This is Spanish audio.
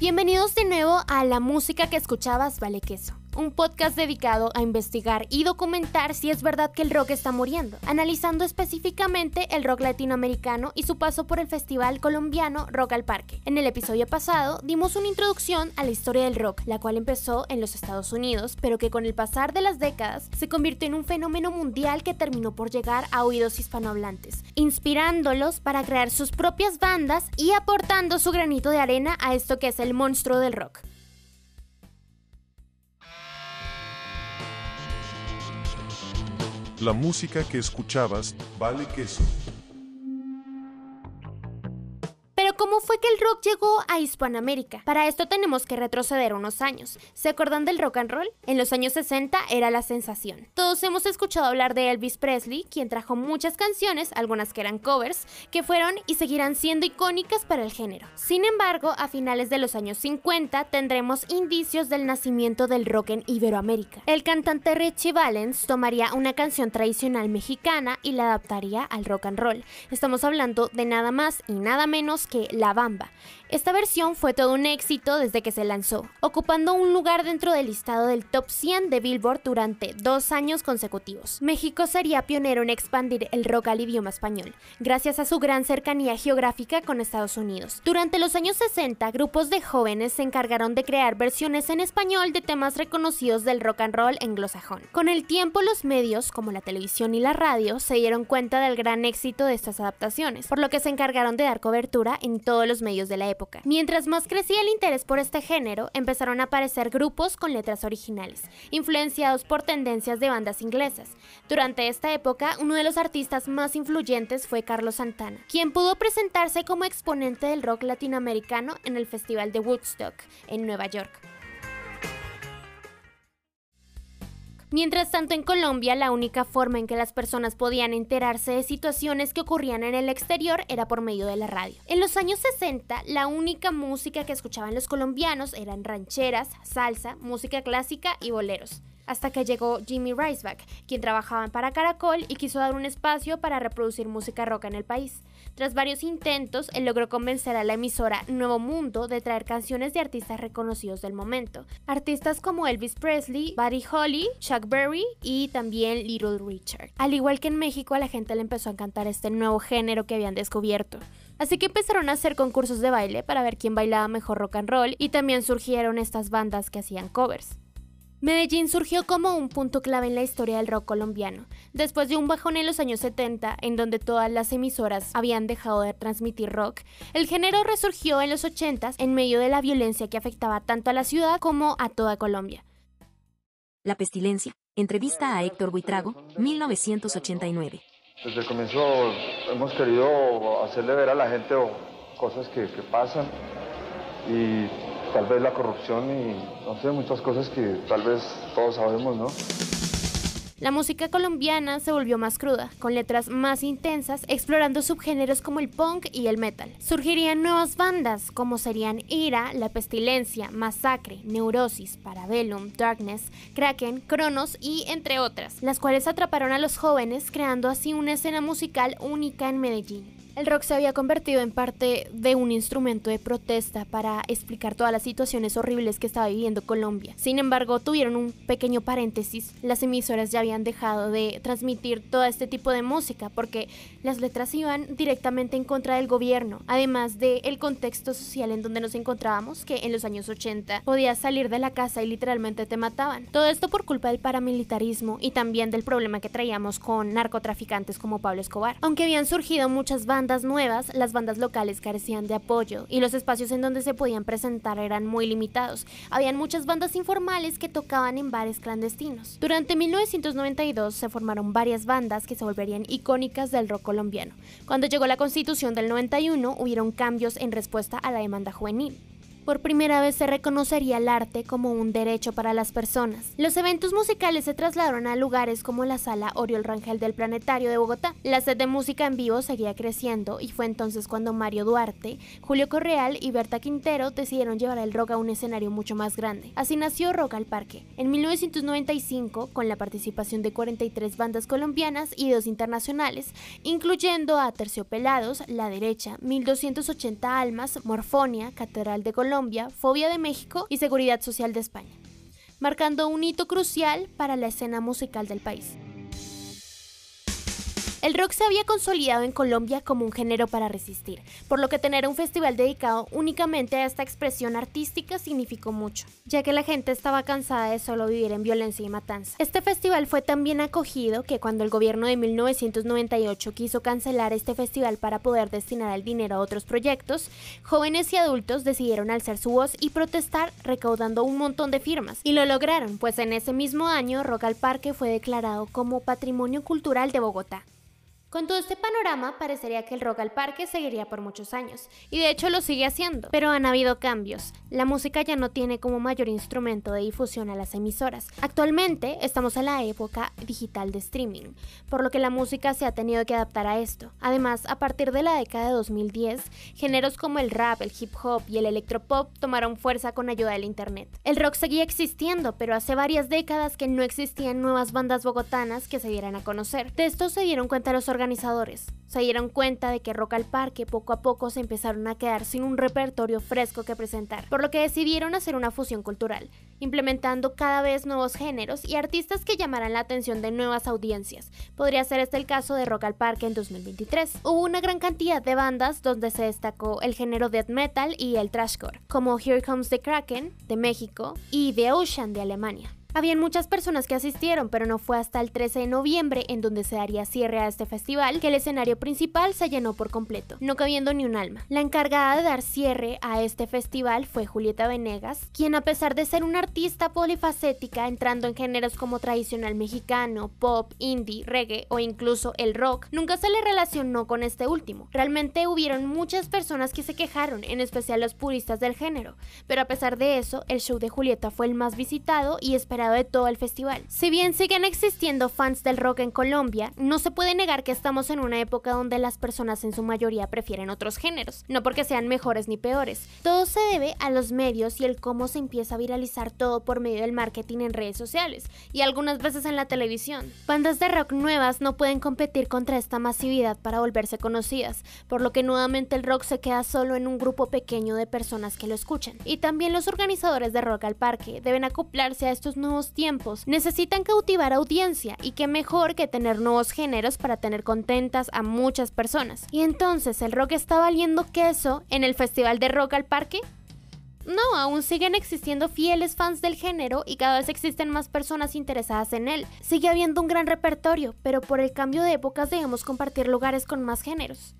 Bienvenidos de nuevo a La música que escuchabas vale queso un podcast dedicado a investigar y documentar si es verdad que el rock está muriendo, analizando específicamente el rock latinoamericano y su paso por el festival colombiano Rock al Parque. En el episodio pasado dimos una introducción a la historia del rock, la cual empezó en los Estados Unidos, pero que con el pasar de las décadas se convirtió en un fenómeno mundial que terminó por llegar a oídos hispanohablantes, inspirándolos para crear sus propias bandas y aportando su granito de arena a esto que es el monstruo del rock. La música que escuchabas vale queso. ¿Cómo fue que el rock llegó a Hispanoamérica? Para esto tenemos que retroceder unos años. ¿Se acuerdan del rock and roll? En los años 60 era la sensación. Todos hemos escuchado hablar de Elvis Presley, quien trajo muchas canciones, algunas que eran covers, que fueron y seguirán siendo icónicas para el género. Sin embargo, a finales de los años 50 tendremos indicios del nacimiento del rock en Iberoamérica. El cantante Richie Valens tomaría una canción tradicional mexicana y la adaptaría al rock and roll. Estamos hablando de nada más y nada menos que la Bamba. Esta versión fue todo un éxito desde que se lanzó, ocupando un lugar dentro del listado del top 100 de Billboard durante dos años consecutivos. México sería pionero en expandir el rock al idioma español, gracias a su gran cercanía geográfica con Estados Unidos. Durante los años 60, grupos de jóvenes se encargaron de crear versiones en español de temas reconocidos del rock and roll anglosajón. Con el tiempo, los medios, como la televisión y la radio, se dieron cuenta del gran éxito de estas adaptaciones, por lo que se encargaron de dar cobertura en todos los medios de la época. Mientras más crecía el interés por este género, empezaron a aparecer grupos con letras originales, influenciados por tendencias de bandas inglesas. Durante esta época, uno de los artistas más influyentes fue Carlos Santana, quien pudo presentarse como exponente del rock latinoamericano en el Festival de Woodstock, en Nueva York. Mientras tanto, en Colombia, la única forma en que las personas podían enterarse de situaciones que ocurrían en el exterior era por medio de la radio. En los años 60, la única música que escuchaban los colombianos eran rancheras, salsa, música clásica y boleros hasta que llegó Jimmy Riceback, quien trabajaba para Caracol y quiso dar un espacio para reproducir música rock en el país. Tras varios intentos, él logró convencer a la emisora Nuevo Mundo de traer canciones de artistas reconocidos del momento. Artistas como Elvis Presley, Buddy Holly, Chuck Berry y también Little Richard. Al igual que en México, a la gente le empezó a encantar este nuevo género que habían descubierto. Así que empezaron a hacer concursos de baile para ver quién bailaba mejor rock and roll y también surgieron estas bandas que hacían covers. Medellín surgió como un punto clave en la historia del rock colombiano, después de un bajón en los años 70 en donde todas las emisoras habían dejado de transmitir rock, el género resurgió en los 80 en medio de la violencia que afectaba tanto a la ciudad como a toda Colombia. La pestilencia. Entrevista a Héctor Buitrago, 1989. Desde el comienzo hemos querido hacerle ver a la gente cosas que, que pasan y tal vez la corrupción y no sé, muchas cosas que tal vez todos sabemos, ¿no? La música colombiana se volvió más cruda, con letras más intensas, explorando subgéneros como el punk y el metal. Surgirían nuevas bandas, como serían Ira, La Pestilencia, Masacre, Neurosis, Parabellum, Darkness, Kraken, Cronos y entre otras, las cuales atraparon a los jóvenes, creando así una escena musical única en Medellín. El rock se había convertido en parte de un instrumento de protesta para explicar todas las situaciones horribles que estaba viviendo Colombia. Sin embargo, tuvieron un pequeño paréntesis. Las emisoras ya habían dejado de transmitir todo este tipo de música porque las letras iban directamente en contra del gobierno, además del contexto social en donde nos encontrábamos, que en los años 80 podías salir de la casa y literalmente te mataban. Todo esto por culpa del paramilitarismo y también del problema que traíamos con narcotraficantes como Pablo Escobar. Aunque habían surgido muchas bandas bandas nuevas, las bandas locales carecían de apoyo y los espacios en donde se podían presentar eran muy limitados. Habían muchas bandas informales que tocaban en bares clandestinos. Durante 1992 se formaron varias bandas que se volverían icónicas del rock colombiano. Cuando llegó la constitución del 91 hubieron cambios en respuesta a la demanda juvenil. Por primera vez se reconocería el arte como un derecho para las personas. Los eventos musicales se trasladaron a lugares como la sala Oriol Rangel del Planetario de Bogotá. La sed de música en vivo seguía creciendo y fue entonces cuando Mario Duarte, Julio Correal y Berta Quintero decidieron llevar el rock a un escenario mucho más grande. Así nació Rock al Parque. En 1995, con la participación de 43 bandas colombianas y dos internacionales, incluyendo a Terciopelados, La Derecha, 1280 Almas, Morfonia, Catedral de Colombia, Colombia, Fobia de México y Seguridad Social de España, marcando un hito crucial para la escena musical del país. El rock se había consolidado en Colombia como un género para resistir, por lo que tener un festival dedicado únicamente a esta expresión artística significó mucho, ya que la gente estaba cansada de solo vivir en violencia y matanza. Este festival fue tan bien acogido que cuando el gobierno de 1998 quiso cancelar este festival para poder destinar el dinero a otros proyectos, jóvenes y adultos decidieron alzar su voz y protestar recaudando un montón de firmas. Y lo lograron, pues en ese mismo año Rock al Parque fue declarado como Patrimonio Cultural de Bogotá. Con todo este panorama, parecería que el rock al parque seguiría por muchos años, y de hecho lo sigue haciendo, pero han habido cambios. La música ya no tiene como mayor instrumento de difusión a las emisoras. Actualmente estamos en la época digital de streaming, por lo que la música se ha tenido que adaptar a esto. Además, a partir de la década de 2010, géneros como el rap, el hip hop y el electropop tomaron fuerza con ayuda del internet. El rock seguía existiendo, pero hace varias décadas que no existían nuevas bandas bogotanas que se dieran a conocer. De esto se dieron cuenta los organizadores se dieron cuenta de que Rock al Parque poco a poco se empezaron a quedar sin un repertorio fresco que presentar, por lo que decidieron hacer una fusión cultural, implementando cada vez nuevos géneros y artistas que llamaran la atención de nuevas audiencias. Podría ser este el caso de Rock al Parque en 2023. Hubo una gran cantidad de bandas donde se destacó el género death metal y el trashcore, como Here Comes the Kraken de México y The Ocean de Alemania. Habían muchas personas que asistieron, pero no fue hasta el 13 de noviembre, en donde se daría cierre a este festival, que el escenario principal se llenó por completo, no cabiendo ni un alma. La encargada de dar cierre a este festival fue Julieta Venegas, quien a pesar de ser una artista polifacética, entrando en géneros como tradicional mexicano, pop, indie, reggae o incluso el rock, nunca se le relacionó con este último. Realmente hubieron muchas personas que se quejaron, en especial los puristas del género, pero a pesar de eso, el show de Julieta fue el más visitado y esperado de todo el festival. Si bien siguen existiendo fans del rock en Colombia, no se puede negar que estamos en una época donde las personas en su mayoría prefieren otros géneros, no porque sean mejores ni peores. Todo se debe a los medios y el cómo se empieza a viralizar todo por medio del marketing en redes sociales y algunas veces en la televisión. Bandas de rock nuevas no pueden competir contra esta masividad para volverse conocidas, por lo que nuevamente el rock se queda solo en un grupo pequeño de personas que lo escuchan. Y también los organizadores de Rock al Parque deben acoplarse a estos tiempos necesitan cautivar audiencia y qué mejor que tener nuevos géneros para tener contentas a muchas personas. Y entonces, ¿el rock está valiendo queso en el Festival de Rock al Parque? No, aún siguen existiendo fieles fans del género y cada vez existen más personas interesadas en él. Sigue habiendo un gran repertorio, pero por el cambio de épocas debemos compartir lugares con más géneros.